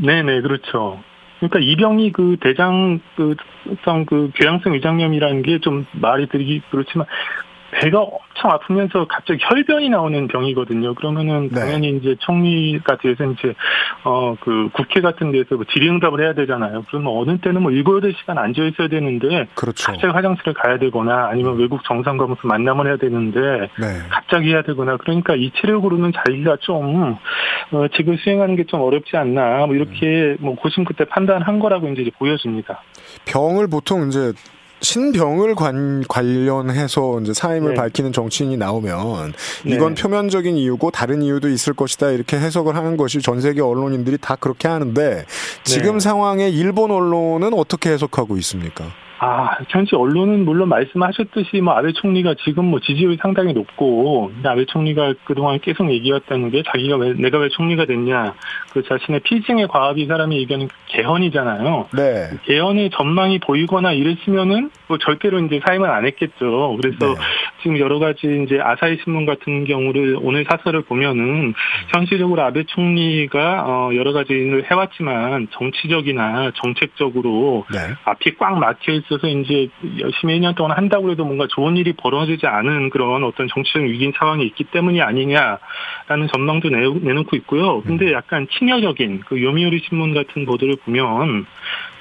S3: 네네 그렇죠. 그러니까 이 병이 그 대장 그성 그 궤양성 위장염이라는 게 좀 말이 들기 그렇지만 배가 엄청 아프면서 갑자기 혈변이 나오는 병이거든요. 그러면은 네. 당연히 이제 총리가 돼서 이제 어 그 국회 같은 데서 뭐 질의응답을 해야 되잖아요. 그러면 어느 때는 뭐 일곱 여덟 시간 앉아 있어야 되는데 그렇죠. 갑자기 화장실을 가야 되거나 아니면 외국 정상과 무슨 만남을 해야 되는데 네. 갑자기 해야 되거나 그러니까 이 체력으로는 자기가 좀 어, 직을 수행하는 게 좀 어렵지 않나 뭐 이렇게 뭐 고심 끝에 판단한 거라고 이제 보여집니다.
S1: 병을 보통 이제 신병을 관, 관련해서 이제 사임을 네. 밝히는 정치인이 나오면 이건 네. 표면적인 이유고 다른 이유도 있을 것이다 이렇게 해석을 하는 것이 전 세계 언론인들이 다 그렇게 하는데 지금 네. 상황에 일본 언론은 어떻게 해석하고 있습니까?
S3: 아, 현지 언론은 물론 말씀하셨듯이 뭐 아베 총리가 지금 뭐 지지율이 상당히 높고 아베 총리가 그동안 계속 얘기했다는 게 자기가 왜 내가 왜 총리가 됐냐 그 자신의 필증의 과업이 사람이 얘기하는 개헌이잖아요. 네. 개헌의 전망이 보이거나 이랬으면은 뭐 절대로 이제 사임을 안 했겠죠. 그래서 네. 지금 여러 가지 이제 아사히 신문 같은 경우를 오늘 사설을 보면은 현실적으로 아베 총리가 어 여러 가지 일을 해왔지만 정치적이나 정책적으로 네. 앞이 꽉 막혀 있 있어서 이제 열심히 1년 동안 한다고 해도 뭔가 좋은 일이 벌어지지 않은 그런 어떤 정치적 위기인 상황이 있기 때문이 아니냐라는 전망도 내놓고 있고요. 근데 음. 약간 친여적인 그 요미우리 신문 같은 보도를 보면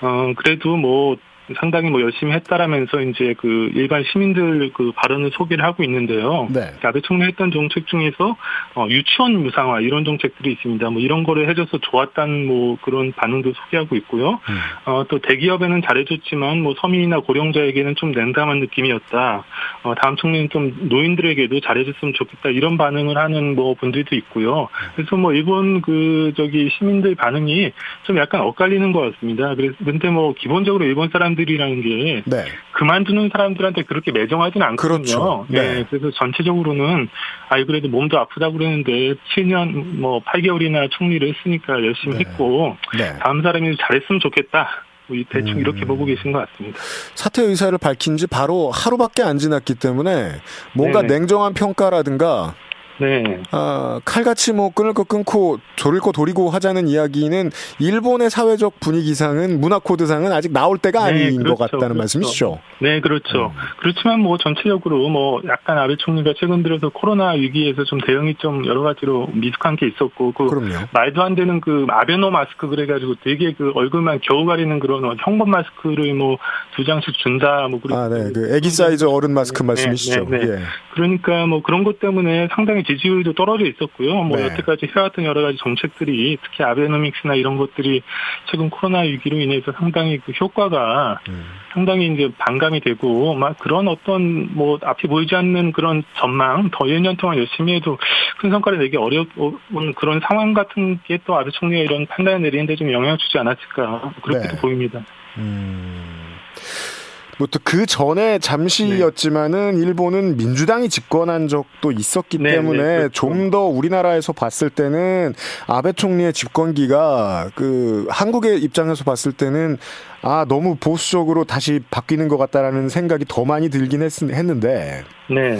S3: 어 그래도 뭐 상당히 뭐 열심히 했다라면서 이제 그 일반 시민들 그 발언을 소개를 하고 있는데요. 네. 아베 총리 했던 정책 중에서 어, 유치원 무상화 이런 정책들이 있습니다. 뭐 이런 거를 해줘서 좋았다는 뭐 그런 반응도 소개하고 있고요. 음. 어, 또 대기업에는 잘해줬지만 뭐 서민이나 고령자에게는 좀 냉담한 느낌이었다. 어, 다음 총리는 좀 노인들에게도 잘해줬으면 좋겠다 이런 반응을 하는 뭐 분들도 있고요. 그래서 뭐 일본 그 저기 시민들 반응이 좀 약간 엇갈리는 것 같습니다. 그래서 근데 뭐 기본적으로 일본 사람들 사람들이라는 게 네. 그만두는 사람들한테 그렇게 매정하지는 않거든요. 그렇죠. 네. 네. 그래서 전체적으로는 아이 그래도 몸도 아프다 그러는데 7년 뭐 8개월이나 총리를 했으니까 열심히 네. 했고 네. 다음 사람이 잘했으면 좋겠다. 뭐 대충 음. 이렇게 보고 계신 것 같습니다.
S1: 사퇴 의사를 밝힌 지 바로 하루밖에 안 지났기 때문에 뭔가 네네. 냉정한 평가라든가 네. 아, 칼같이 뭐 끊을 거 끊고 조릴 거 도리고 하자는 이야기는 일본의 사회적 분위기상은 문화 코드상은 아직 나올 때가 네, 아닌 그렇죠, 것 같다는 그렇죠. 말씀이시죠.
S3: 네, 그렇죠. 음. 그렇지만 뭐 전체적으로 뭐 약간 아베 총리가 최근 들어서 코로나 위기에서 좀 대응이 좀 여러 가지로 미숙한 게 있었고 그 그럼요. 말도 안 되는 그 아베노 마스크 그래가지고 되게 그 얼굴만 겨우 가리는 그런 형범 마스크를 뭐 두 장씩 준다 뭐
S1: 그리고 아, 네. 그 애기 사이즈 어른 마스크 네, 말씀이시죠. 네, 네. 예.
S3: 그러니까 뭐 그런 것 때문에 상당히 지지율도 떨어져 있었고요. 뭐 네. 여태까지 해왔던 여러 가지 정책들이 특히 아베노믹스나 이런 것들이 최근 코로나 위기로 인해서 상당히 그 효과가 음. 상당히 이제 반감이 되고 막 그런 어떤 뭐 앞이 보이지 않는 그런 전망 더 1년 동안 열심히 해도 큰 성과를 내기 어려운 그런 상황 같은 게 또 아베 총리가 이런 판단을 내리는데 좀 영향을 주지 않았을까 그렇게도 네. 보입니다. 음.
S1: 뭐또 그 전에 잠시였지만은 네. 일본은 민주당이 집권한 적도 있었기 네, 때문에 네, 그렇죠. 좀더 우리나라에서 봤을 때는 아베 총리의 집권기가 그 한국의 입장에서 봤을 때는 아 너무 보수적으로 다시 바뀌는 것 같다라는 생각이 더 많이 들긴 했, 했는데. 네.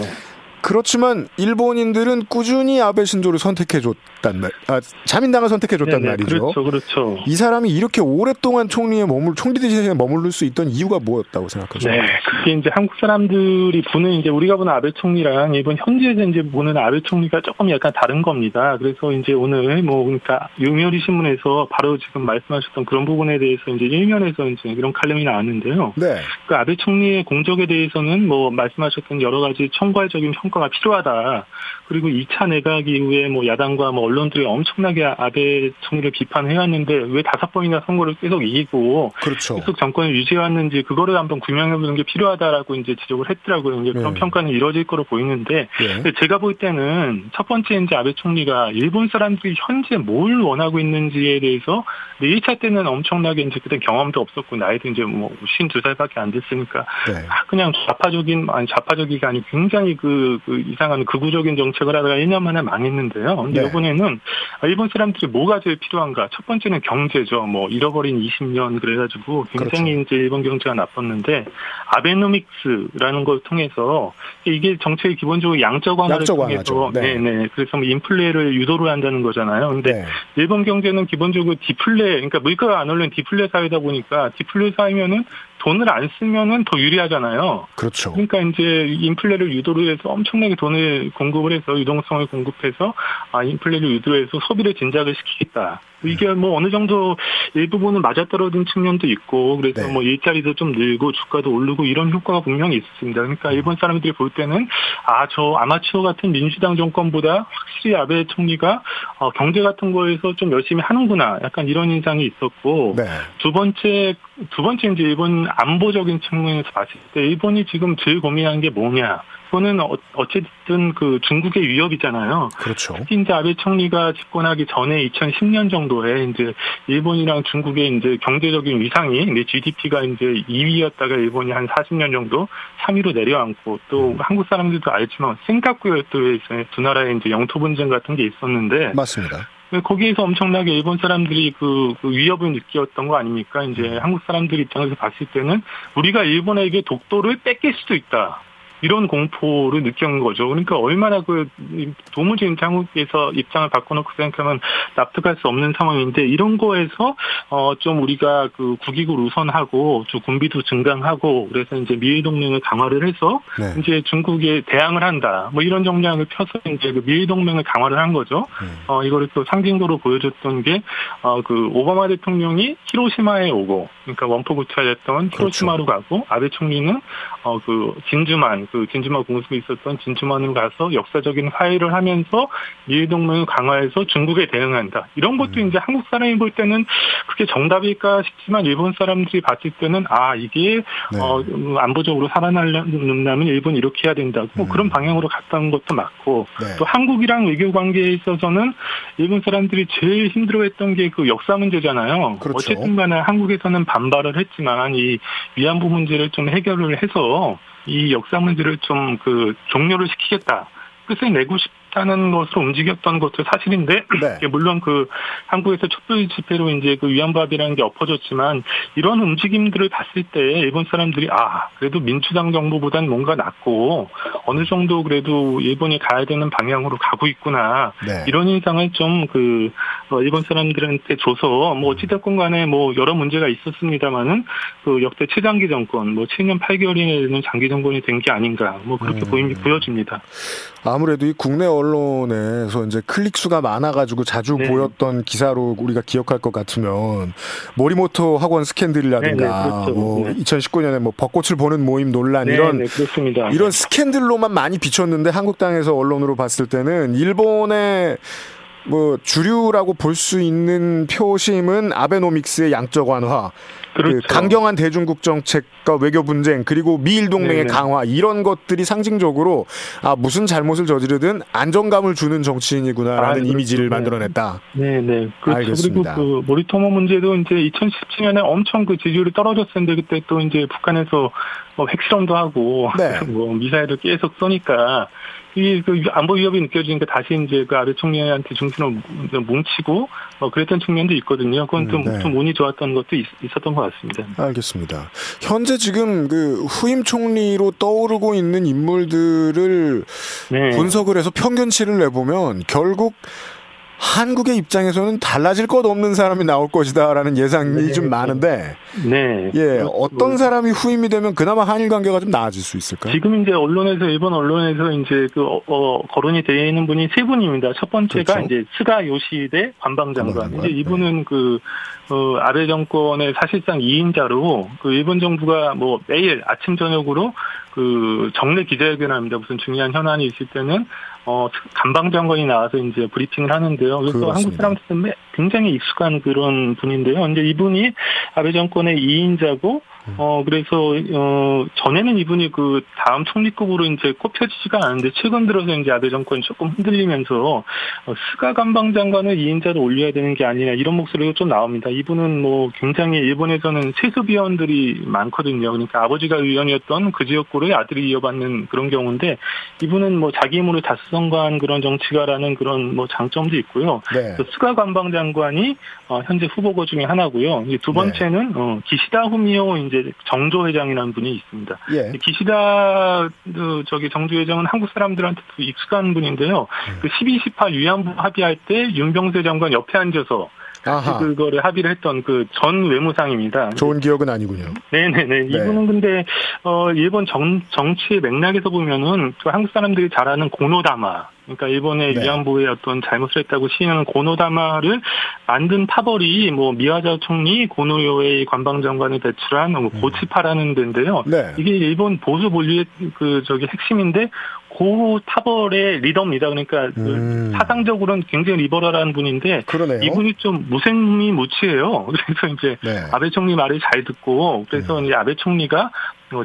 S1: 그렇지만 일본인들은 꾸준히 아베 신조를 선택해줬단 말, 아, 자민당을 선택해줬단 네네, 말이죠.
S3: 그렇죠, 그렇죠.
S1: 이 사람이 이렇게 오랫동안 총리에 머물, 총리 대신에 머무를 수 있던 이유가 뭐였다고 생각하세요?
S3: 네, 이게 이제 한국 사람들이 보는 이제 우리가 보는 아베 총리랑 일본 현지에서 이제 보는 아베 총리가 조금 약간 다른 겁니다. 그래서 이제 오늘 뭐 그러니까 요미우리 신문에서 바로 지금 말씀하셨던 그런 부분에 대해서 이제 일면에서 이제 이런 칼럼이 나왔는데요.
S1: 네.
S3: 그 아베 총리의 공적에 대해서는 뭐 말씀하셨던 여러 가지 총괄적인 평 가가 필요하다. 그리고 2차 내각 이후에 뭐 야당과 뭐 언론들이 엄청나게 아베 총리를 비판해왔는데 왜 다섯 번이나 선거를 계속 이기고
S1: 그렇죠.
S3: 계속 정권을 유지해왔는지 그거를 한번 규명해보는 게 필요하다라고 이제 지적을 했더라고요. 이제 그런
S1: 네.
S3: 평가는 이루어질 거로 보이는데
S1: 예.
S3: 근데 제가 볼 때는 첫 번째 이제 아베 총리가 일본 사람들이 현재 뭘 원하고 있는지에 대해서 1차 때는 엄청나게 이제 그때 경험도 없었고 나이도 이제 뭐 52살밖에 안 됐으니까
S1: 네.
S3: 아, 그냥 좌파적인 아니 좌파적이가 아니 굉장히 그, 그 이상한 극우적인 정책 을 하다가 1년 만에 망했는데요. 근데
S1: 네.
S3: 이번에는 일본 사람들이 뭐가 제일 필요한가? 첫 번째는 경제죠. 뭐 잃어버린 20년 그래가지고 굉장히
S1: 그렇죠.
S3: 이제 일본 경제가 나빴는데 아베노믹스라는 걸 통해서 이게 정책이 기본적으로 양적 완화를
S1: 양적
S3: 통해서.
S1: 네.
S3: 네네 그래서 뭐 인플레를 유도를 한다는 거잖아요. 근데
S1: 네.
S3: 일본 경제는 기본적으로 디플레, 그러니까 물가가 안 오르는 디플레 사회다 보니까 디플레 사회면은 돈을 안 쓰면은 더 유리하잖아요.
S1: 그렇죠.
S3: 그러니까 이제 인플레를 유도를 해서 엄청나게 돈을 공급을 해서 유동성을 공급해서 아 인플레를 유도해서 소비를 진작을 시키겠다. 이게 뭐 어느 정도 일부분은 맞아떨어진 측면도 있고 그래서
S1: 네.
S3: 뭐 일자리도 좀 늘고 주가도 오르고 이런 효과가 분명히 있습니다. 그러니까 일본 사람들이 볼 때는 아 저 아마추어 같은 민주당 정권보다 확실히 아베 총리가 어, 경제 같은 거에서 좀 열심히 하는구나. 약간 이런 인상이 있었고
S1: 네.
S3: 두 번째 두 번째 이제 일본 안보적인 측면에서 봤을 때 일본이 지금 제일 고민한 게 뭐냐? 그거는 어- 어쨌든 그 중국의 위협이잖아요.
S1: 그렇죠.
S3: 특히 이제 아베 총리가 집권하기 전에 2010년 정도 에 이제 일본이랑 중국의 이제 경제적인 위상이 이제 GDP가 이제 2위였다가 일본이 한 40년 정도 3위로 내려앉고 또 한국 사람들도 알지만 센카쿠요토에 두 나라의 이제 영토 분쟁 같은 게 있었는데
S1: 맞습니다.
S3: 거기에서 엄청나게 일본 사람들이 그, 그 위협을 느꼈던 거 아닙니까? 이제 한국 사람들 입장에서 봤을 때는 우리가 일본에게 독도를 뺏길 수도 있다. 이런 공포를 느낀 거죠. 그러니까 얼마나 그 도무지 한국에서 입장을 바꿔놓고 생각하면 납득할 수 없는 상황인데 이런 거에서 어 좀 우리가 그 국익을 우선하고 좀 군비도 증강하고 그래서 이제 미일 동맹을 강화를 해서
S1: 네.
S3: 이제 중국에 대항을 한다. 뭐 이런 정략을 펴서 이제 그 미일 동맹을 강화를 한 거죠.
S1: 음.
S3: 어 이거를 또 상징도로 보여줬던 게 어 그 오바마 대통령이 히로시마에 오고 그러니까 원포 구차였던
S1: 그렇죠.
S3: 히로시마로 가고 아베 총리는 어 그 진주만 그 진주만 공습에 있었던 진주만으로 가서 역사적인 화해를 하면서 미일 동맹을 강화해서 중국에 대응한다. 이런 것도
S1: 음.
S3: 이제 한국 사람이 볼 때는 그게 정답일까 싶지만 일본 사람들이 봤을 때는 아 이게
S1: 네.
S3: 어, 음, 안보적으로 살아나려면 일본이 이렇게 해야 된다. 뭐
S1: 음.
S3: 그런 방향으로 갔다는 것도 맞고
S1: 네.
S3: 또 한국이랑 외교 관계에 있어서는 일본 사람들이 제일 힘들어했던 게 그 역사 문제잖아요.
S1: 그렇죠.
S3: 어쨌든 간에 한국에서는 반발을 했지만 이 위안부 문제를 좀 해결을 해서 이 역사 문제를 좀 그 종료를 시키겠다. 뜻을 내고 싶 다는 것으로 움직였던 것도 사실인데
S1: 네.
S3: 물론 그 한국에서 촛불 집회로 이제 그 위안부합의라는 게 엎어졌지만 이런 움직임들을 봤을 때 일본 사람들이 아 그래도 민주당 정부보단 뭔가 낫고 어느 정도 그래도 일본이 가야 되는 방향으로 가고 있구나
S1: 네.
S3: 이런 인상을 좀 그 일본 사람들한테 줘서 뭐 어찌됐건 간에 뭐 여러 문제가 있었습니다만은 그 역대 최장기 정권 뭐 7년 8개월이나 장기 정권이 된 게 아닌가 뭐 그렇게
S1: 음.
S3: 보임 보여집니다.
S1: 아무래도 이 국내 언론에서 이제 클릭 수가 많아가지고 자주
S3: 네.
S1: 보였던 기사로 우리가 기억할 것 같으면 모리모토 학원 스캔들이라든가
S3: 네, 네, 그렇죠.
S1: 뭐
S3: 네.
S1: 2019년에 뭐 벚꽃을 보는 모임 논란
S3: 네,
S1: 이런. 이런 스캔들로만 많이 비쳤는데 한국 땅에서 언론으로 봤을 때는 일본의 뭐 주류라고 볼 수 있는 표심은 아베노믹스의 양적 완화,
S3: 그렇죠.
S1: 그 강경한 대중국 정책과 외교 분쟁 그리고 미일 동맹의
S3: 네네.
S1: 강화 이런 것들이 상징적으로 아 무슨 잘못을 저지르든 안정감을 주는 정치인이구나라는
S3: 아, 그렇죠.
S1: 이미지를
S3: 네.
S1: 만들어냈다.
S3: 네, 네. 그렇죠.
S1: 알겠습니다.
S3: 그리고 그 모리토모 문제도 이제 2017년에 엄청 그 지지율이 떨어졌었는데 그때 또 이제 북한에서 뭐 핵실험도 하고
S1: 네.
S3: 뭐 미사일을 계속 쏘니까 이 그 안보 위협이 느껴지니까 다시 이제 그 아베 총리한테 중심을 뭉치고 뭐 그랬던 측면도 있거든요. 그건 좀,
S1: 음, 네.
S3: 좀 운이 좋았던 것도 있, 었던것 같습니다.
S1: 알겠습니다. 현재 지금 그 후임 총리로 떠오르고 있는 인물들을
S3: 네.
S1: 분석을 해서 평균치를 내보면 결국 한국의 입장에서는 달라질 것 없는 사람이 나올 것이다라는 예상이
S3: 네,
S1: 좀 많은데,
S3: 네.
S1: 예,
S3: 그,
S1: 어떤 사람이 후임이 되면 그나마 한일 관계가 좀 나아질 수 있을까요?
S3: 지금 이제 언론에서 일본 언론에서 이제 그 어, 어, 거론이 되어 있는 분이 세 분입니다. 첫 번째가
S1: 그렇죠.
S3: 이제 스가 요시대 관방장관. 이제 이분은 그 어, 아베 정권의 사실상 2인자로 그 일본 정부가 뭐 매일 아침 저녁으로 그 정례 기자회견합니다. 무슨 중요한 현안이 있을 때는 어 간방장관이 나와서 이제 브리핑을 하는데요. 그래서
S1: 그렇습니다.
S3: 한국 사람들은 굉장히 익숙한 그런 분인데요. 이제 이분이 아베 정권의 2인자고 어 그래서 어 전에는 이분이 그 다음 총리급으로 이제 꼽혀지지가 않았는데 최근 들어서 이제 아베 정권이 조금 흔들리면서 어, 스가 관방장관을 2인자로 올려야 되는 게 아니냐 이런 목소리가 좀 나옵니다. 이분은 뭐 굉장히 일본에서는 세습의원들이 많거든요. 그러니까 아버지가 의원이었던 그 지역구를 아들이 이어받는 그런 경우인데 이분은 뭐 자기 힘으로 자수성가한 그런 정치가라는 그런 뭐 장점도 있고요.
S1: 네.
S3: 그 스가 관방장관이 어, 현재 후보고 중에 하나고요. 이제 두 번째는 어, 기시다 후미오 이제 정조 회장이라는 분이 있습니다.
S1: 예.
S3: 기시다 그, 저기 정조 회장은 한국 사람들한테 도 익숙한 분인데요. 그 12, 18 위안부 합의할 때 윤병세 장관 옆에 앉아서
S1: 아하.
S3: 그거를 합의를 했던 그 전 외무상입니다.
S1: 좋은 기억은 아니군요.
S3: 네네네. 이분은 근데 어 일본 정 정치의 맥락에서 보면은 그 한국 사람들이 잘 아는 고노다마. 그러니까 일본의
S1: 네.
S3: 위안부의 어떤 잘못을 했다고 시인하는 고노다마를 만든 파벌이 뭐 미야자와 총리 고노 요헤이 관방장관을 배출한 뭐 고치파라는 데인데요.
S1: 네.
S3: 이게 일본 보수 본류의 그 저기 핵심인데 고 파벌의 리더입니다. 그러니까 그
S1: 음.
S3: 사상적으로는 굉장히 liberal한 분인데
S1: 그러네요.
S3: 이분이 좀 무색무취예요. 그래서 이제
S1: 네.
S3: 아베 총리 말을 잘 듣고 그래서 이제 아베 총리가 어,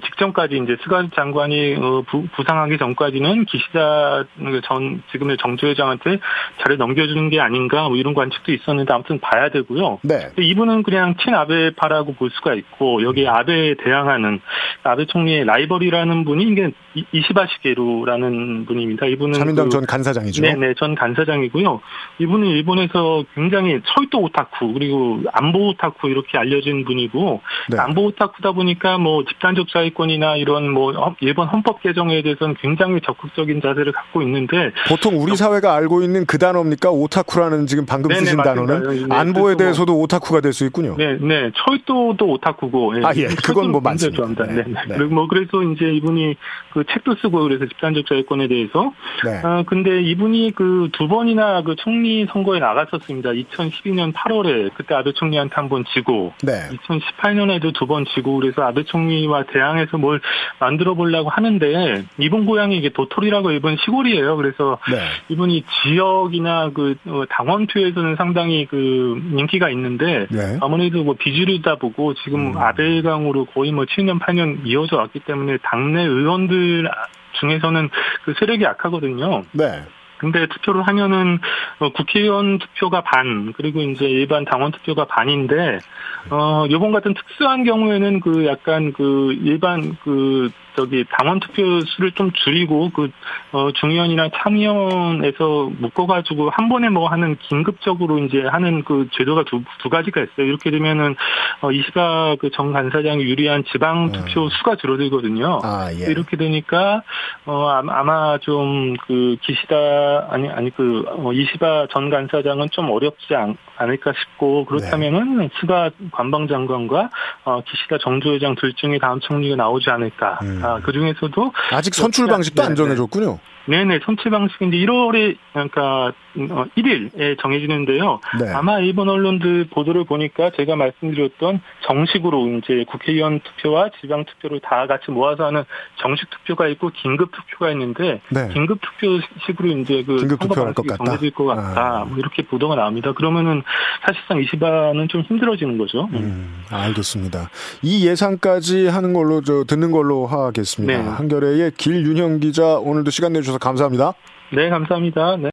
S3: 직전까지 이제 스가 장관이 어, 부, 부상하기 전까지는 기시다 전 지금의 정조 회장한테 자리 넘겨주는 게 아닌가 뭐 이런 관측도 있었는데 아무튼 봐야 되고요.
S1: 네.
S3: 이분은 그냥 친아베파라고 볼 수가 있고 여기 아베에 대항하는 아베 총리의 라이벌이라는 분이 이게 이- 이시바 시게루라는 분입니다. 이분은
S1: 자민당
S3: 그-
S1: 전 간사장이죠.
S3: 네네, 전 간사장이고요. 이분은 일본에서 굉장히 철도 오타쿠, 그리고 안보 오타쿠 이렇게 알려진 분이고,
S1: 네.
S3: 안보 오타쿠다 보니까 뭐 집단 적 자위권이나 이런 뭐 헌- 일본 헌법 개정에 대해서는 굉장히 적극적인 자세를 갖고 있는데,
S1: 보통 우리 사회가 알고 있는 그 단어입니까? 오타쿠라는 지금 방금
S3: 네네,
S1: 쓰신
S3: 맞습니다.
S1: 단어는
S3: 네,
S1: 안보에
S3: 그래서
S1: 대해서도 오타쿠가 될 수 있군요.
S3: 네, 네, 철도도 오타쿠고,
S1: 아, 예. 그건 뭐 맞습니다.
S3: 좋아합니다.
S1: 네,
S3: 네, 네.
S1: 네.
S3: 뭐 그래서 이제 이분이 그 책도 쓰고 그래서 집단적 자위권에 대해서
S1: 네.
S3: 아, 근데 이분이 그 두 번이나 그 총리 선거에 나갔었습니다. 2012년 8월에 그때 아베 총리한테 한 번 지고
S1: 네.
S3: 2018년에도 두 번 지고 그래서 아베 총리와 대 항해서 뭘 만들어 보려고 하는데 이분 고향이 이게 도토리라고 일본 시골이에요. 그래서
S1: 네.
S3: 이분이 지역이나 그 어, 당원 표에서는 상당히 그 인기가 있는데
S1: 네.
S3: 아무래도 뭐 비주류다 보고 지금
S1: 음.
S3: 아베강으로 거의 뭐 7년 8년 이어져 왔기 때문에 당내 의원들 중에서는 그 세력이 약하거든요.
S1: 네.
S3: 근데 투표를 하면은 어, 국회의원 투표가 반 그리고 이제 일반 당원 투표가 반인데 어 요번 같은 특수한 경우에는 그 약간 그 일반 그 저기 당원 투표 수를 좀 줄이고 그 어, 중의원이나 참의원에서 묶어가지고 한 번에 뭐 하는 긴급적으로 이제 하는 그 제도가 두, 두 가지가 있어요. 이렇게 되면은 어, 이시바 그정 간사장이 유리한 지방 투표 수가 줄어들거든요.
S1: 아, 예.
S3: 이렇게 되니까 어 아마- 좀 그 기시다 아니 아니 그 어, 이시바 전 간사장은 좀 어렵지 않, 않을까 싶고 그렇다면은 스가 관방장관과 어 기시다 정조 회장 둘 중에 다음 총리가 나오지 않을까.
S1: 음.
S3: 아, 그 중에서도
S1: 아직 선출 방식도 안
S3: 네, 네.
S1: 정해졌군요.
S3: 네네 선출 방식인데 1월에 그러니까 어, 1일에 정해지는데요.
S1: 네.
S3: 아마 일본 언론들 보도를 보니까 제가 말씀드렸던 정식으로 이제 국회의원 투표와 지방 투표를 다 같이 모아서 하는 정식 투표가 있고 긴급 투표가 있는데
S1: 네.
S3: 긴급 투표식으로 이제 그
S1: 긴급
S3: 선거
S1: 것
S3: 방식이
S1: 같다?
S3: 정해질 것 같다.
S1: 아.
S3: 뭐 이렇게 보도가 나옵니다. 그러면은 사실상 이시바는 좀 힘들어지는 거죠.
S1: 음, 알겠습니다. 이 예상까지 하는 걸로 저 듣는 걸로 하겠습니다.
S3: 네.
S1: 한겨레의 길윤형 기자 오늘도 시간 내주셔서 감사합니다.
S3: 네, 감사합니다. 네.